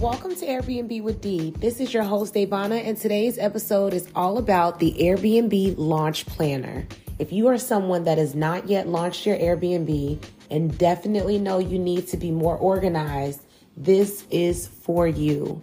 Welcome to Airbnb with Dee. This is your host, Devana, and today's episode is all about the Airbnb Launch Planner. If you are someone that has not yet launched your Airbnb and definitely know you need to be more organized, this is for you.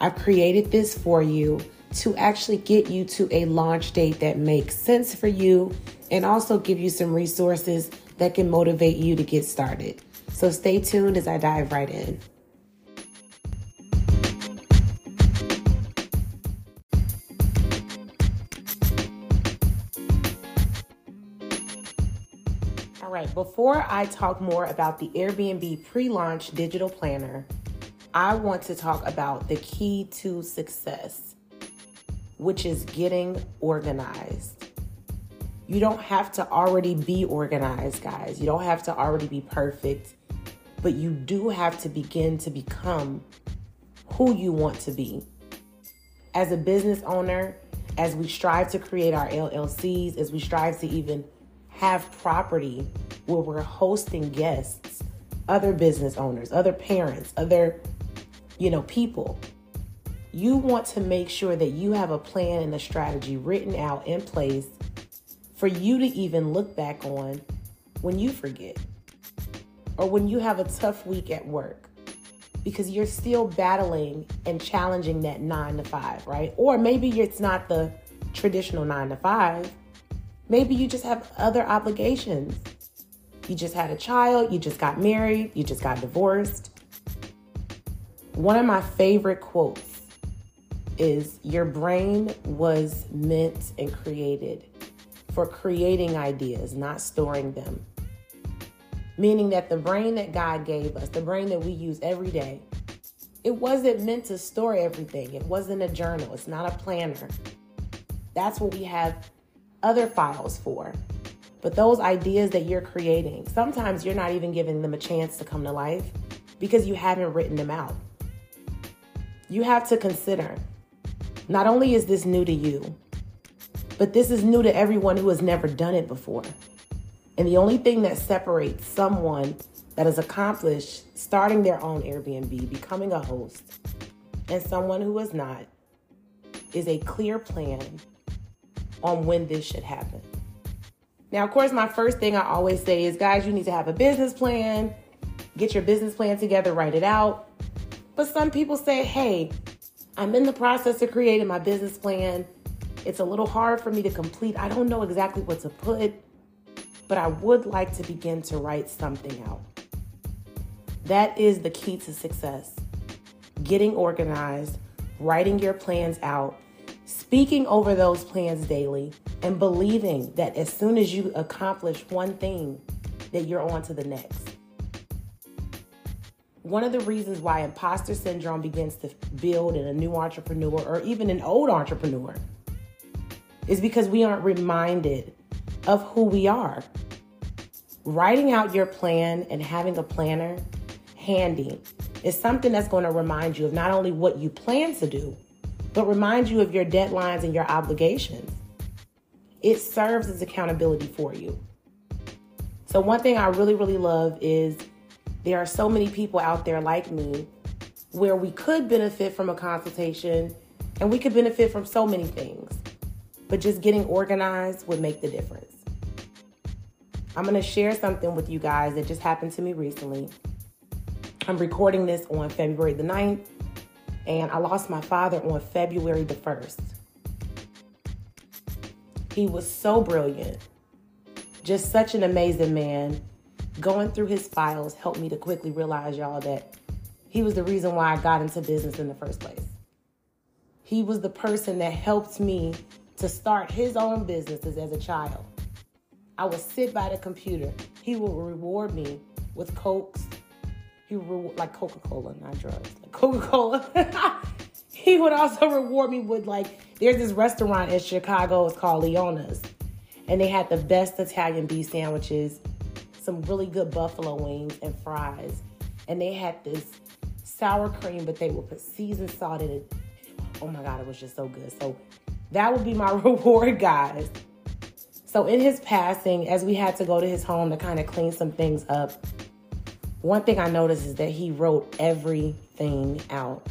I've created this for you to actually get you to a launch date that makes sense for you and also give you some resources that can motivate you to get started. So stay tuned as I dive right in. Before I talk more about the Airbnb pre launch digital planner, I want to talk about the key to success, which is getting organized. You don't have to already be organized, guys. You don't have to already be perfect, but you do have to begin to become who you want to be. As a business owner, as we strive to create our LLCs, as we strive to even have property where we're hosting guests, other business owners, other parents, other, you know, people. You want to make sure that you have a plan and a strategy written out in place for you to even look back on when you forget or when you have a tough week at work because you're still battling and challenging that nine to five, right? Or maybe it's not the traditional nine to five. Maybe you just have other obligations. You just had a child, you just got married, you just got divorced. One of my favorite quotes is Your brain was meant and created for creating ideas, not storing them. Meaning that the brain that God gave us, the brain that we use every day, it wasn't meant to store everything. It wasn't a journal, it's not a planner. That's what we have other files for. But those ideas that you're creating, sometimes you're not even giving them a chance to come to life because you haven't written them out. You have to consider not only is this new to you, but this is new to everyone who has never done it before. And the only thing that separates someone that has accomplished starting their own Airbnb, becoming a host, and someone who has not is a clear plan on when this should happen. Now, of course, my first thing I always say is guys, you need to have a business plan, get your business plan together, write it out. But some people say, hey, I'm in the process of creating my business plan. It's a little hard for me to complete. I don't know exactly what to put, but I would like to begin to write something out. That is the key to success. Getting organized, writing your plans out, speaking over those plans daily, and believing that as soon as you accomplish one thing, that you're on to the next. One of the reasons why imposter syndrome begins to build in a new entrepreneur or even an old entrepreneur is because we aren't reminded of who we are. Writing out your plan and having a planner handy is something that's going to remind you of not only what you plan to do, but remind you of your deadlines and your obligations. It serves as accountability for you. So, one thing I really, really love is there are so many people out there like me where we could benefit from a consultation and we could benefit from so many things but just getting organized would make the difference. I'm to share something with you guys that just happened to me recently. I'm recording this on February the 9th, and I lost my father on February the 1st. He was so brilliant, just such an amazing man. Going through his files helped me to quickly realize, y'all, that he was the reason why I got into business in the first place. He was the person that helped me to start his own businesses as a child. I would sit by the computer. He would reward me with cokes. He would reward, like Coca Cola, not drugs. Coca Cola. he would also reward me with like. There's this restaurant in Chicago. It's called Leona's, and they had the best Italian beef sandwiches, some really good buffalo wings and fries, and they had this sour cream, but they would put seasoned salt in it. Oh my god, it was just so good. So that would be my reward, guys. So, in his passing, as we had to go to his home to kind of clean some things up, one thing I noticed is that he wrote everything out.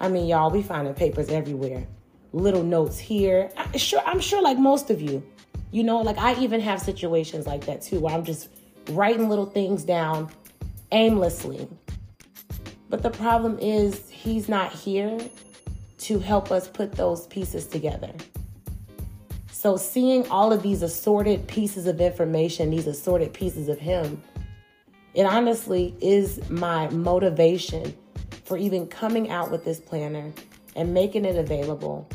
I mean, y'all, we finding papers everywhere, little notes here. I'm sure, I'm sure, like most of you, you know, like I even have situations like that too, where I'm just writing little things down aimlessly. But the problem is, he's not here to help us put those pieces together. So, seeing all of these assorted pieces of information, these assorted pieces of him, it honestly is my motivation for even coming out with this planner and making it available.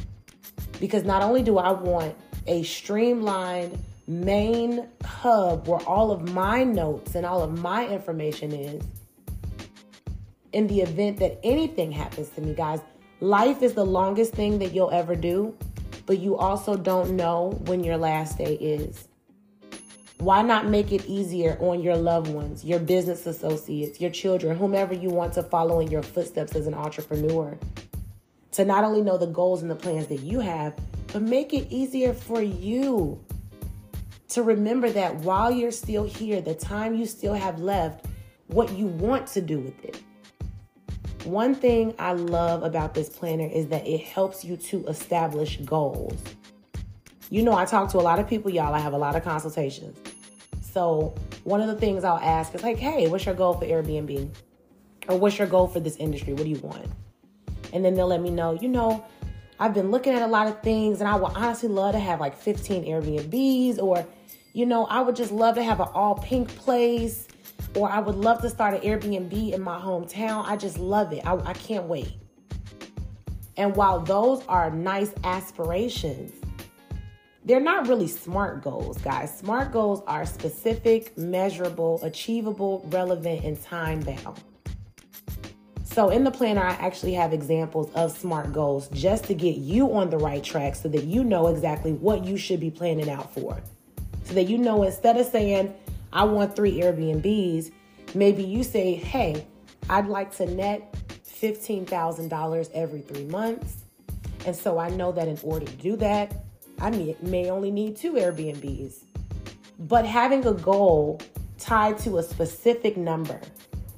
Because not only do I want a streamlined main hub where all of my notes and all of my information is, in the event that anything happens to me, guys, life is the longest thing that you'll ever do, but you also don't know when your last day is. Why not make it easier on your loved ones, your business associates, your children, whomever you want to follow in your footsteps as an entrepreneur? To not only know the goals and the plans that you have, but make it easier for you to remember that while you're still here, the time you still have left, what you want to do with it. One thing I love about this planner is that it helps you to establish goals. You know, I talk to a lot of people, y'all. I have a lot of consultations. So, one of the things I'll ask is like, hey, what's your goal for Airbnb? Or what's your goal for this industry? What do you want? And then they'll let me know, you know, I've been looking at a lot of things and I would honestly love to have like 15 Airbnbs or, you know, I would just love to have an all pink place or I would love to start an Airbnb in my hometown. I just love it. I, I can't wait. And while those are nice aspirations, they're not really smart goals, guys. Smart goals are specific, measurable, achievable, relevant, and time bound. So, in the planner, I actually have examples of smart goals just to get you on the right track so that you know exactly what you should be planning out for. So that you know instead of saying, I want three Airbnbs. Maybe you say, hey, I'd like to net $15,000 every three months. And so I know that in order to do that, I may, only need two Airbnbs. But having a goal tied to a specific number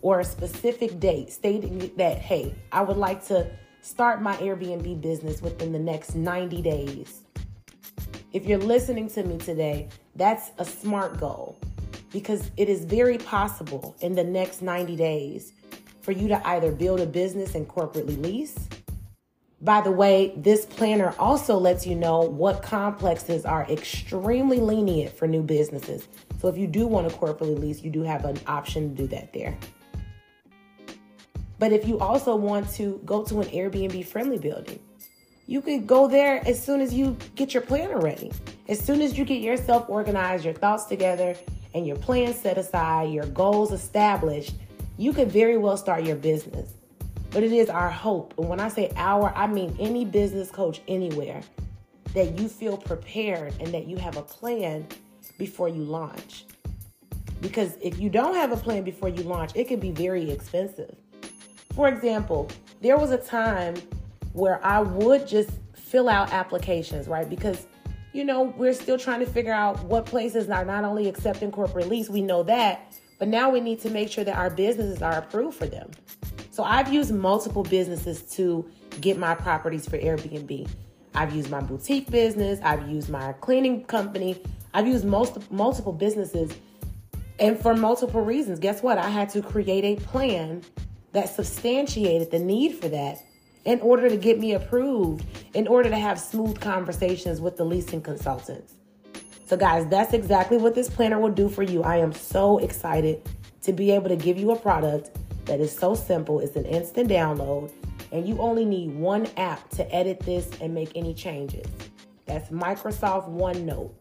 or a specific date stating that, hey, I would like to start my Airbnb business within the next 90 days. If you're listening to me today, that's a smart goal because it is very possible in the next 90 days for you to either build a business and corporately lease. By the way, this planner also lets you know what complexes are extremely lenient for new businesses. So if you do want to corporately lease, you do have an option to do that there. But if you also want to go to an Airbnb friendly building, you could go there as soon as you get your planner ready. As soon as you get yourself organized, your thoughts together, and your plans set aside, your goals established, you could very well start your business. But it is our hope, and when I say our, I mean any business coach anywhere, that you feel prepared and that you have a plan before you launch. Because if you don't have a plan before you launch, it can be very expensive. For example, there was a time where I would just fill out applications, right? Because you know, we're still trying to figure out what places are not only accepting corporate lease, we know that, but now we need to make sure that our businesses are approved for them. So I've used multiple businesses to get my properties for Airbnb. I've used my boutique business, I've used my cleaning company, I've used most multiple businesses and for multiple reasons. Guess what? I had to create a plan that substantiated the need for that in order to get me approved, in order to have smooth conversations with the leasing consultants. So, guys, that's exactly what this planner will do for you. I am so excited to be able to give you a product that is so simple. It's an instant download, and you only need one app to edit this and make any changes. That's Microsoft OneNote.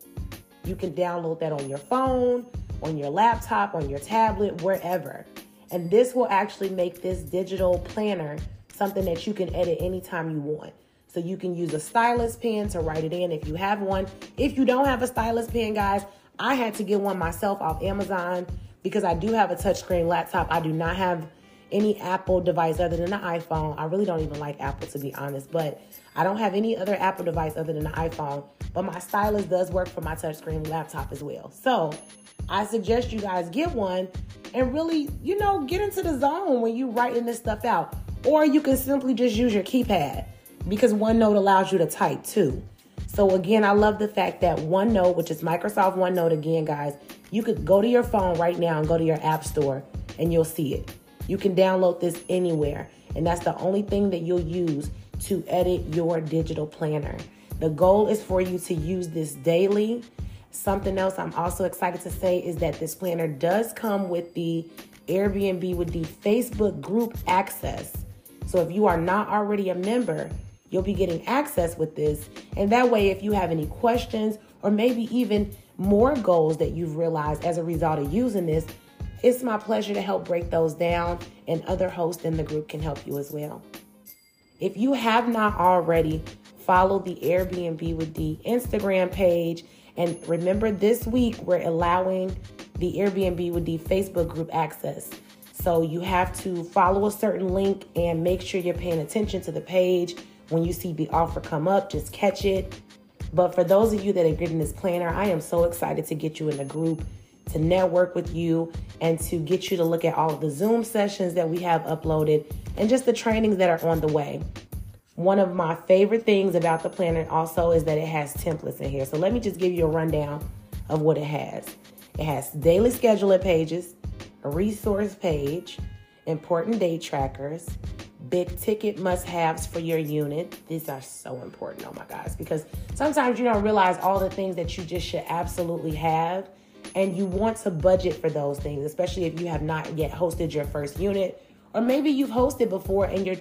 You can download that on your phone, on your laptop, on your tablet, wherever. And this will actually make this digital planner something that you can edit anytime you want. So you can use a stylus pen to write it in if you have one. If you don't have a stylus pen, guys, I had to get one myself off Amazon because I do have a touchscreen laptop. I do not have any Apple device other than the iPhone. I really don't even like Apple to be honest, but I don't have any other Apple device other than the iPhone. But my stylus does work for my touchscreen laptop as well. So I suggest you guys get one and really, you know, get into the zone when you're writing this stuff out. Or you can simply just use your keypad because OneNote allows you to type too. So again, I love the fact that OneNote, which is Microsoft OneNote again, guys, you could go to your phone right now and go to your app store and you'll see it. You can download this anywhere, and that's the only thing that you'll use to edit your digital planner. The goal is for you to use this daily. Something else I'm also excited to say is that this planner does come with the Airbnb with Dee Facebook group access. So if you are not already a member, you'll be getting access with this. And that way, if you have any questions or maybe even more goals that you've realized as a result of using this, it's my pleasure to help break those down, and other hosts in the group can help you as well. If you have not already, follow the Airbnb with Dee Instagram page. And remember, this week we're allowing the Airbnb with Dee Facebook group access. So you have to follow a certain link and make sure you're paying attention to the page. When you see the offer come up, just catch it. But for those of you that are getting this planner, I am so excited to get you in the group, to network with you, and to get you to look at all of the Zoom sessions that we have uploaded and just the trainings that are on the way. One of my favorite things about the planner also is that it has templates in here. So let me just give you a rundown of what it has. It has daily scheduling pages, a resource page, important date trackers, big ticket must haves for your unit. These are so important, oh my gosh, because sometimes you don't realize all the things that you just should absolutely have. And you want to budget for those things, especially if you have not yet hosted your first unit, or maybe you've hosted before and you're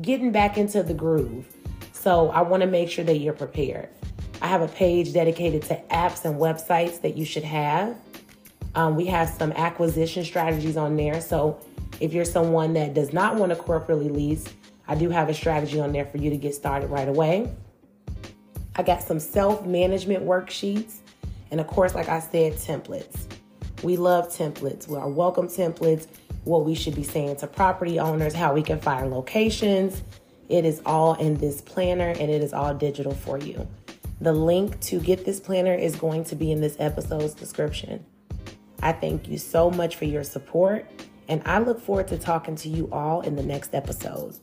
getting back into the groove. So I want to make sure that you're prepared. I have a page dedicated to apps and websites that you should have. Um, we have some acquisition strategies on there. So if you're someone that does not want to corporately lease, I do have a strategy on there for you to get started right away. I got some self management worksheets. And of course, like I said, templates. We love templates. We are welcome templates what we should be saying to property owners, how we can find locations. It is all in this planner and it is all digital for you. The link to get this planner is going to be in this episode's description. I thank you so much for your support, and I look forward to talking to you all in the next episode.